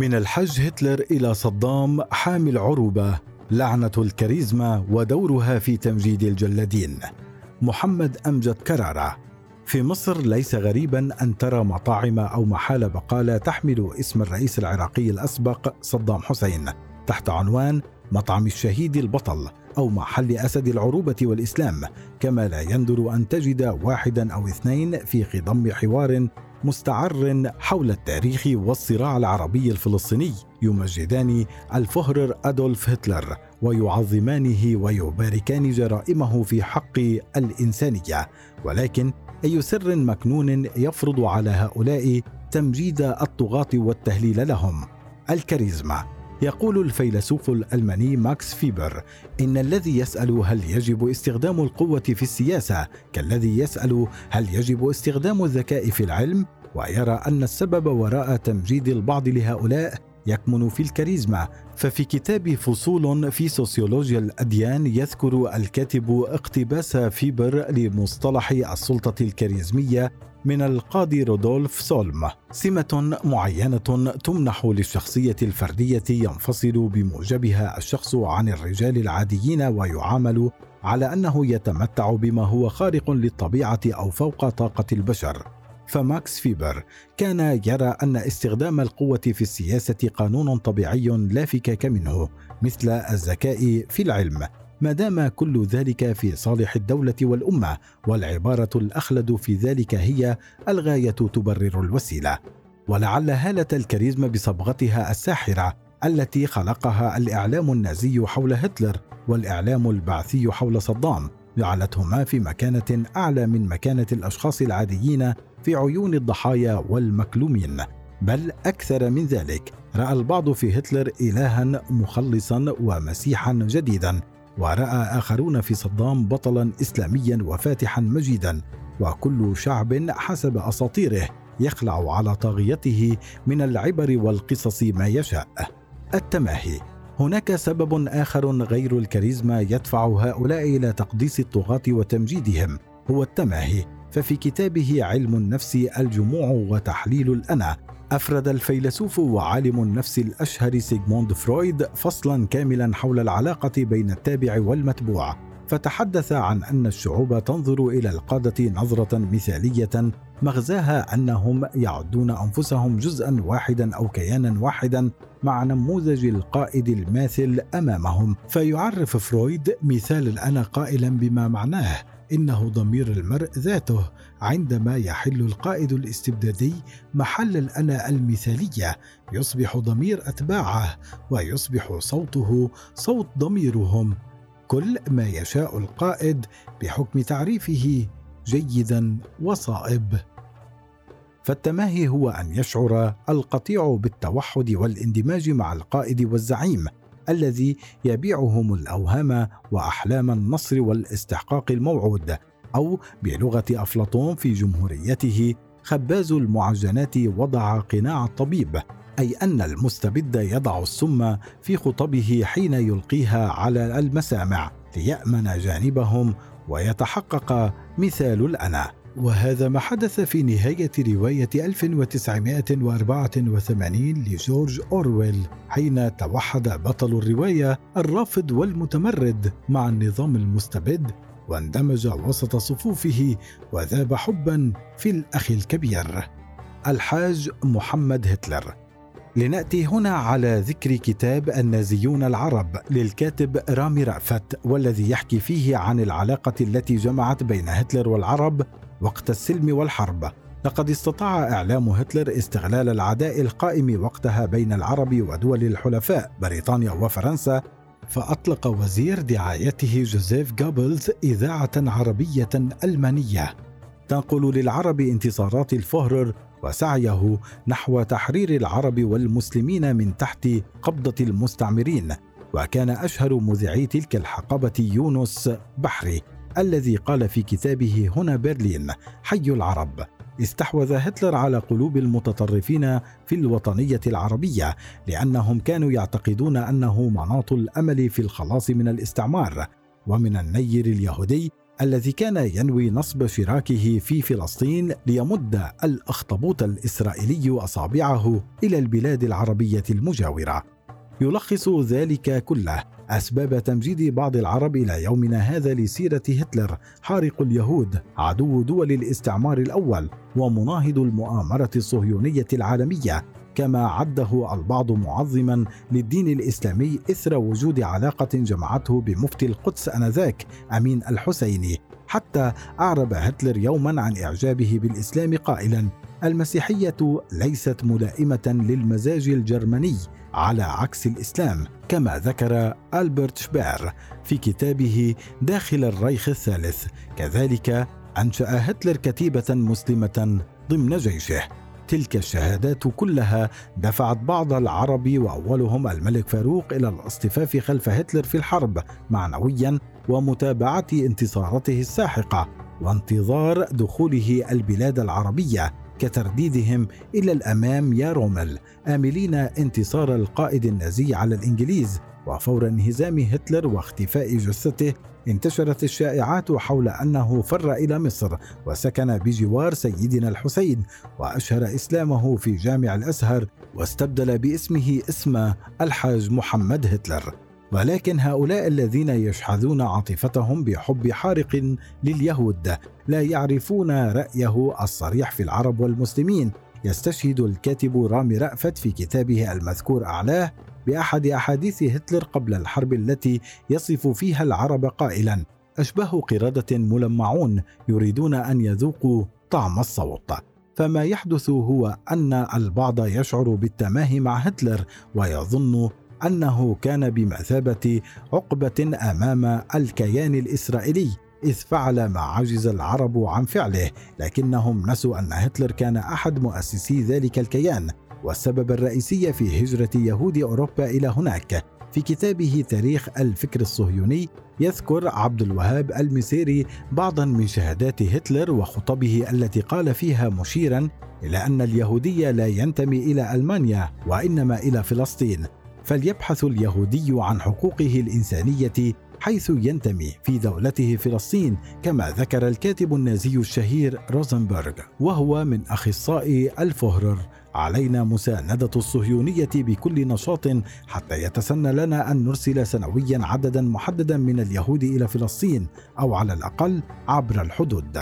من الحج هتلر إلى صدام حامل عروبة لعنة الكاريزما ودورها في تمجيد الجلادين. محمد أمجد كرارة. في مصر ليس غريبا أن ترى مطاعم أو محال بقالة تحمل اسم الرئيس العراقي الأسبق صدام حسين تحت عنوان مطعم الشهيد البطل أو محل أسد العروبة والإسلام كما لا يندر أن تجد واحدا أو اثنين في خضم حوار مستعر حول التاريخ والصراع العربي الفلسطيني يمجدان الفوهرر أدولف هتلر ويعظمانه ويباركان جرائمه في حق الإنسانية. ولكن أي سر مكنون يفرض على هؤلاء تمجيد الطغاة والتهليل لهم؟ الكاريزما. يقول الفيلسوف الألماني ماكس فيبر إن الذي يسأل هل يجب استخدام القوة في السياسة كالذي يسأل هل يجب استخدام الذكاء في العلم ويرى أن السبب وراء تمجيد البعض لهؤلاء يكمن في الكاريزما. ففي كتاب فصول في سوسيولوجيا الأديان يذكر الكاتب اقتباس فيبر لمصطلح السلطة الكاريزمية من القاضي رودولف سوم. سمة معينة تمنح للشخصية الفردية ينفصل بموجبها الشخص عن الرجال العاديين ويعامل على أنه يتمتع بما هو خارق للطبيعة أو فوق طاقة البشر. فماكس فيبر كان يرى أن استخدام القوة في السياسة قانون طبيعي لا فكاك منه مثل الذكاء في العلم. ما دام كل ذلك في صالح الدولة والأمة والعبارة الأخلد في ذلك هي الغاية تبرر الوسيلة. ولعل هالة الكاريزما بصبغتها الساحرة التي خلقها الإعلام النازي حول هتلر والإعلام البعثي حول صدام. جعلتهما في مكانة أعلى من مكانة الأشخاص العاديين في عيون الضحايا والمكلومين. بل أكثر من ذلك رأى البعض في هتلر إلها مخلصا ومسيحا جديدا ورأى آخرون في صدام بطلا إسلاميا وفاتحا مجيدا. وكل شعب حسب أساطيره يخلع على طاغيته من العبر والقصص ما يشاء. التماهي هناك سبب آخر غير الكاريزما يدفع هؤلاء إلى تقديس الطغاة وتمجيدهم هو التماهي. ففي كتابه علم النفس الجموع وتحليل الأنا أفرد الفيلسوف وعالم النفس الأشهر سيغموند فرويد فصلا كاملا حول العلاقة بين التابع والمتبوع. فتحدث عن أن الشعوب تنظر إلى القادة نظرة مثالية مغزاها أنهم يعدون أنفسهم جزءا واحدا أو كيانا واحدا مع نموذج القائد الماثل أمامهم. فيعرف فرويد مثال الأنا قائلا بما معناه. إنه ضمير المرء ذاته عندما يحل القائد الاستبدادي محل الأنا المثالية. يصبح ضمير أتباعه ويصبح صوته صوت ضميرهم. كل ما يشاء القائد بحكم تعريفه جيدا وصائب. فالتماهي هو أن يشعر القطيع بالتوحد والاندماج مع القائد والزعيم الذي يبيعهم الأوهام وأحلام النصر والاستحقاق الموعود أو بلغة أفلاطون في جمهوريته خباز المعجنات وضع قناع الطبيب. أي أن المستبد يضع السم في خطبه حين يلقيها على المسامع ليأمن جانبهم ويتحقق مثال الأنا. وهذا ما حدث في نهاية رواية 1984 لجورج أورويل حين توحد بطل الرواية الرافض والمتمرد مع النظام المستبد واندمج وسط صفوفه وذاب حبا في الأخ الكبير الحاج محمد هتلر. لنأتي هنا على ذكر كتاب النازيون العرب للكاتب رامي رأفت والذي يحكي فيه عن العلاقة التي جمعت بين هتلر والعرب وقت السلم والحرب. لقد استطاع إعلام هتلر استغلال العداء القائم وقتها بين العرب ودول الحلفاء بريطانيا وفرنسا فأطلق وزير دعايته جوزيف جابلز إذاعة عربية ألمانية. تنقل للعرب انتصارات الفهرر وسعيه نحو تحرير العرب والمسلمين من تحت قبضة المستعمرين وكان أشهر مذيعي تلك الحقبة يونس بحري الذي قال في كتابه هنا برلين حي العرب استحوذ هتلر على قلوب المتطرفين في الوطنية العربية لأنهم كانوا يعتقدون أنه مناط الأمل في الخلاص من الاستعمار ومن النير اليهودي الذي كان ينوي نصب شراكه في فلسطين ليمد الأخطبوط الإسرائيلي أصابعه إلى البلاد العربية المجاورة. يلخص ذلك كله أسباب تمجيد بعض العرب إلى يومنا هذا لسيرة هتلر حارق اليهود عدو دول الاستعمار الأول ومناهض المؤامرة الصهيونية العالمية كما عده البعض معظما للدين الإسلامي إثر وجود علاقة جمعته بمفتي القدس آنذاك أمين الحسيني. حتى أعرب هتلر يوما عن إعجابه بالإسلام قائلا المسيحية ليست ملائمة للمزاج الجرمني على عكس الإسلام كما ذكر ألبرت شبير في كتابه داخل الريخ الثالث. كذلك أنشأ هتلر كتيبة مسلمة ضمن جيشه. تلك الشهادات كلها دفعت بعض العرب وأولهم الملك فاروق إلى الاصطفاف خلف هتلر في الحرب معنويا ومتابعة انتصارته الساحقة وانتظار دخوله البلاد العربية كترديدهم إلى الأمام يا رومل آملين انتصار القائد النازي على الإنجليز. وفور انهزام هتلر واختفاء جثته انتشرت الشائعات حول أنه فر إلى مصر وسكن بجوار سيدنا الحسين وأشهر إسلامه في جامع الأزهر واستبدل باسمه اسم الحاج محمد هتلر. ولكن هؤلاء الذين يشحذون عاطفتهم بحب حارق لليهود لا يعرفون رأيه الصريح في العرب والمسلمين يستشهد الكاتب رامي رأفت في كتابه المذكور أعلاه بأحد أحاديث هتلر قبل الحرب التي يصف فيها العرب قائلا أشبه قردة ملمعون يريدون أن يذوقوا طعم الصوت. فما يحدث هو أن البعض يشعر بالتماهي مع هتلر ويظن أنه كان بمثابة عقبة أمام الكيان الإسرائيلي إذ فعل ما عجز العرب عن فعله لكنهم نسوا أن هتلر كان أحد مؤسسي ذلك الكيان. والسبب الرئيسي في هجرة يهود أوروبا إلى هناك. في كتابه تاريخ الفكر الصهيوني يذكر عبد الوهاب المسيري بعضا من شهادات هتلر وخطبه التي قال فيها مشيرا إلى أن اليهودي لا ينتمي إلى ألمانيا وإنما إلى فلسطين. فليبحث اليهودي عن حقوقه الإنسانية حيث ينتمي في دولته فلسطين كما ذكر الكاتب النازي الشهير روزنبرغ وهو من أخصائي الفهرر. علينا مساندة الصهيونية بكل نشاط حتى يتسنى لنا أن نرسل سنويا عددا محددا من اليهود إلى فلسطين أو على الأقل عبر الحدود.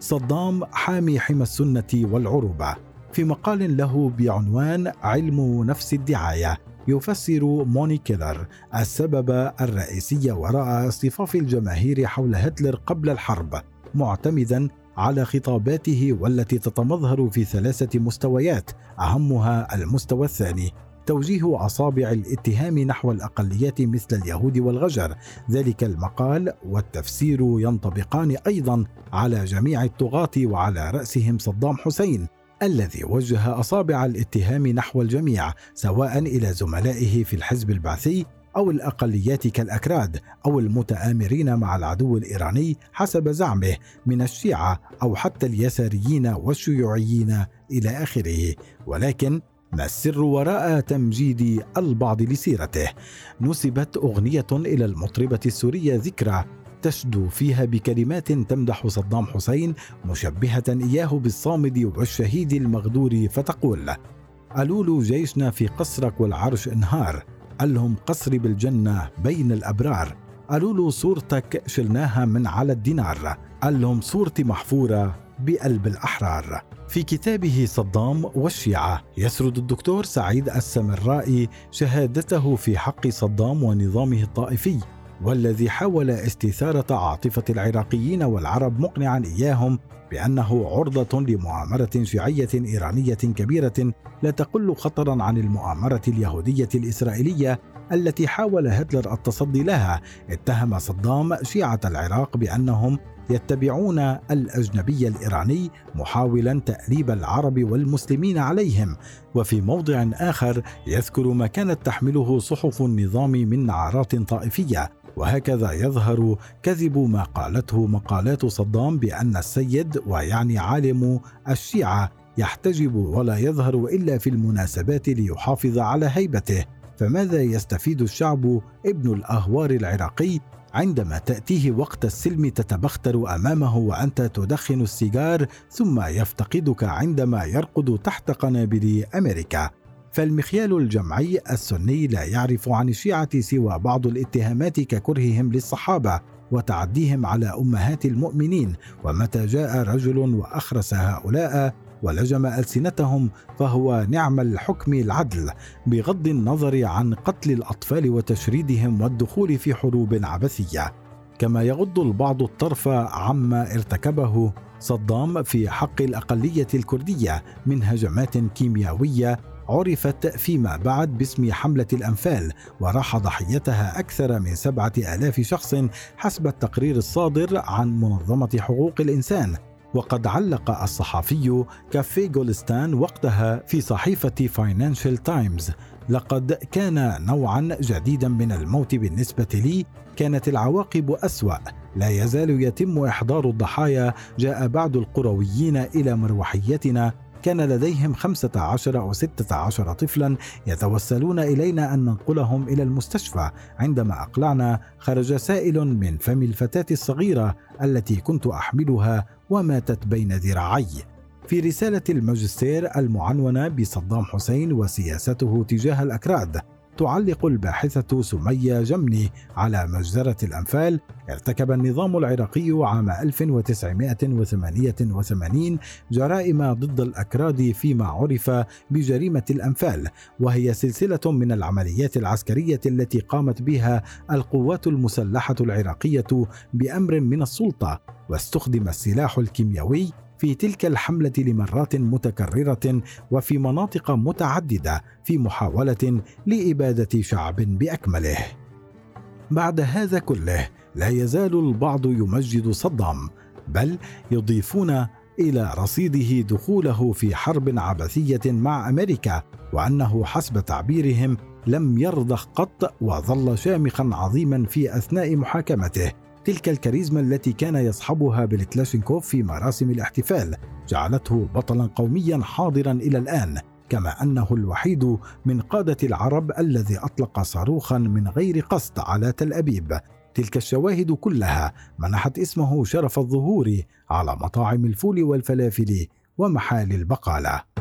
صدام حامي حمى السنة والعروبة في مقال له بعنوان علم نفس الدعاية يفسر موني كيلر السبب الرئيسي وراء اصطفاف الجماهير حول هتلر قبل الحرب معتمدا على خطاباته والتي تتمظهر في ثلاثة مستويات أهمها المستوى الثاني توجيه أصابع الاتهام نحو الأقليات مثل اليهود والغجر. ذلك المقال والتفسير ينطبقان أيضا على جميع الطغاة وعلى رأسهم صدام حسين الذي وجه أصابع الاتهام نحو الجميع سواء إلى زملائه في الحزب البعثي أو الأقليات كالأكراد أو المتآمرين مع العدو الإيراني حسب زعمه من الشيعة أو حتى اليساريين والشيوعيين إلى آخره. ولكن ما السر وراء تمجيد البعض لسيرته؟ نسبت أغنية إلى المطربة السورية ذكرى تشدو فيها بكلمات تمدح صدام حسين مشبهة إياه بالصامد والشهيد المغدور فتقول له جيشنا في قصرك والعرش انهار قال لهم قصري بالجنة بين الأبرار. قالوا له صورتك شلناها من على الدينار. قال لهم صورتي محفورة بقلب الأحرار. في كتابه صدام والشيعة. يسرد الدكتور سعيد السمرائي شهادته في حق صدام ونظامه الطائفي. والذي حاول استثارة عاطفة العراقيين والعرب مقنعا إياهم بأنه عرضة لمؤامرة شيعية إيرانية كبيرة لا تقل خطرا عن المؤامرة اليهودية الإسرائيلية التي حاول هتلر التصدي لها اتهم صدام شيعة العراق بأنهم يتبعون الأجنبي الإيراني محاولا تاليب العرب والمسلمين عليهم. وفي موضع آخر يذكر ما كانت تحمله صحف النظام من نعرات طائفية وهكذا يظهر كذب ما قالته مقالات صدام بأن السيد ويعني عالم الشيعة يحتجب ولا يظهر إلا في المناسبات ليحافظ على هيبته. فماذا يستفيد الشعب ابن الأهوار العراقي عندما تأتيه وقت السلم تتبختر أمامه وأنت تدخن السيجار ثم يفتقدك عندما يرقد تحت قنابل أمريكا؟ فالمخيال الجمعي السني لا يعرف عن الشيعة سوى بعض الاتهامات ككرههم للصحابة وتعديهم على أمهات المؤمنين ومتى جاء رجل وأخرس هؤلاء ولجم ألسنتهم فهو نعم الحكم العدل بغض النظر عن قتل الأطفال وتشريدهم والدخول في حروب عبثية. كما يغض البعض الطرف عما ارتكبه صدام في حق الأقلية الكردية من هجمات كيميائية عرفت فيما بعد باسم حملة الأنفال وراح ضحيتها أكثر من سبعة آلاف شخص حسب التقرير الصادر عن منظمة حقوق الإنسان. وقد علق الصحفي كافيه جولستان وقتها في صحيفة فاينانشال تايمز لقد كان نوعا جديدا من الموت بالنسبة لي كانت العواقب أسوأ. لا يزال يتم إحضار الضحايا. جاء بعض القرويين إلى مروحيتنا كان لديهم خمسة عشر أو ستة عشر طفلا يتوسلون إلينا أن ننقلهم إلى المستشفى. عندما أقلعنا خرج سائل من فم الفتاة الصغيرة التي كنت أحملها وماتت بين ذراعي. في رسالة الماجستير المعنونة بصدام حسين وسياسته تجاه الأكراد تعلق الباحثة سمية جمني على مجزرة الأنفال. ارتكب النظام العراقي عام 1988 جرائم ضد الأكراد فيما عرف بجريمة الأنفال وهي سلسلة من العمليات العسكرية التي قامت بها القوات المسلحة العراقية بأمر من السلطة واستخدم السلاح الكيميائي في تلك الحملة لمرات متكررة وفي مناطق متعددة في محاولة لإبادة شعب بأكمله. بعد هذا كله لا يزال البعض يمجد صدام بل يضيفون إلى رصيده دخوله في حرب عبثية مع أمريكا وأنه حسب تعبيرهم لم يرضخ قط وظل شامخا عظيما في أثناء محاكمته. تلك الكاريزما التي كان يصحبها بلكلاشينكوف في مراسم الاحتفال جعلته بطلا قوميا حاضرا إلى الآن كما أنه الوحيد من قادة العرب الذي أطلق صاروخا من غير قصد على تل أبيب. تلك الشواهد كلها منحت اسمه شرف الظهور على مطاعم الفول والفلافل ومحال البقالة.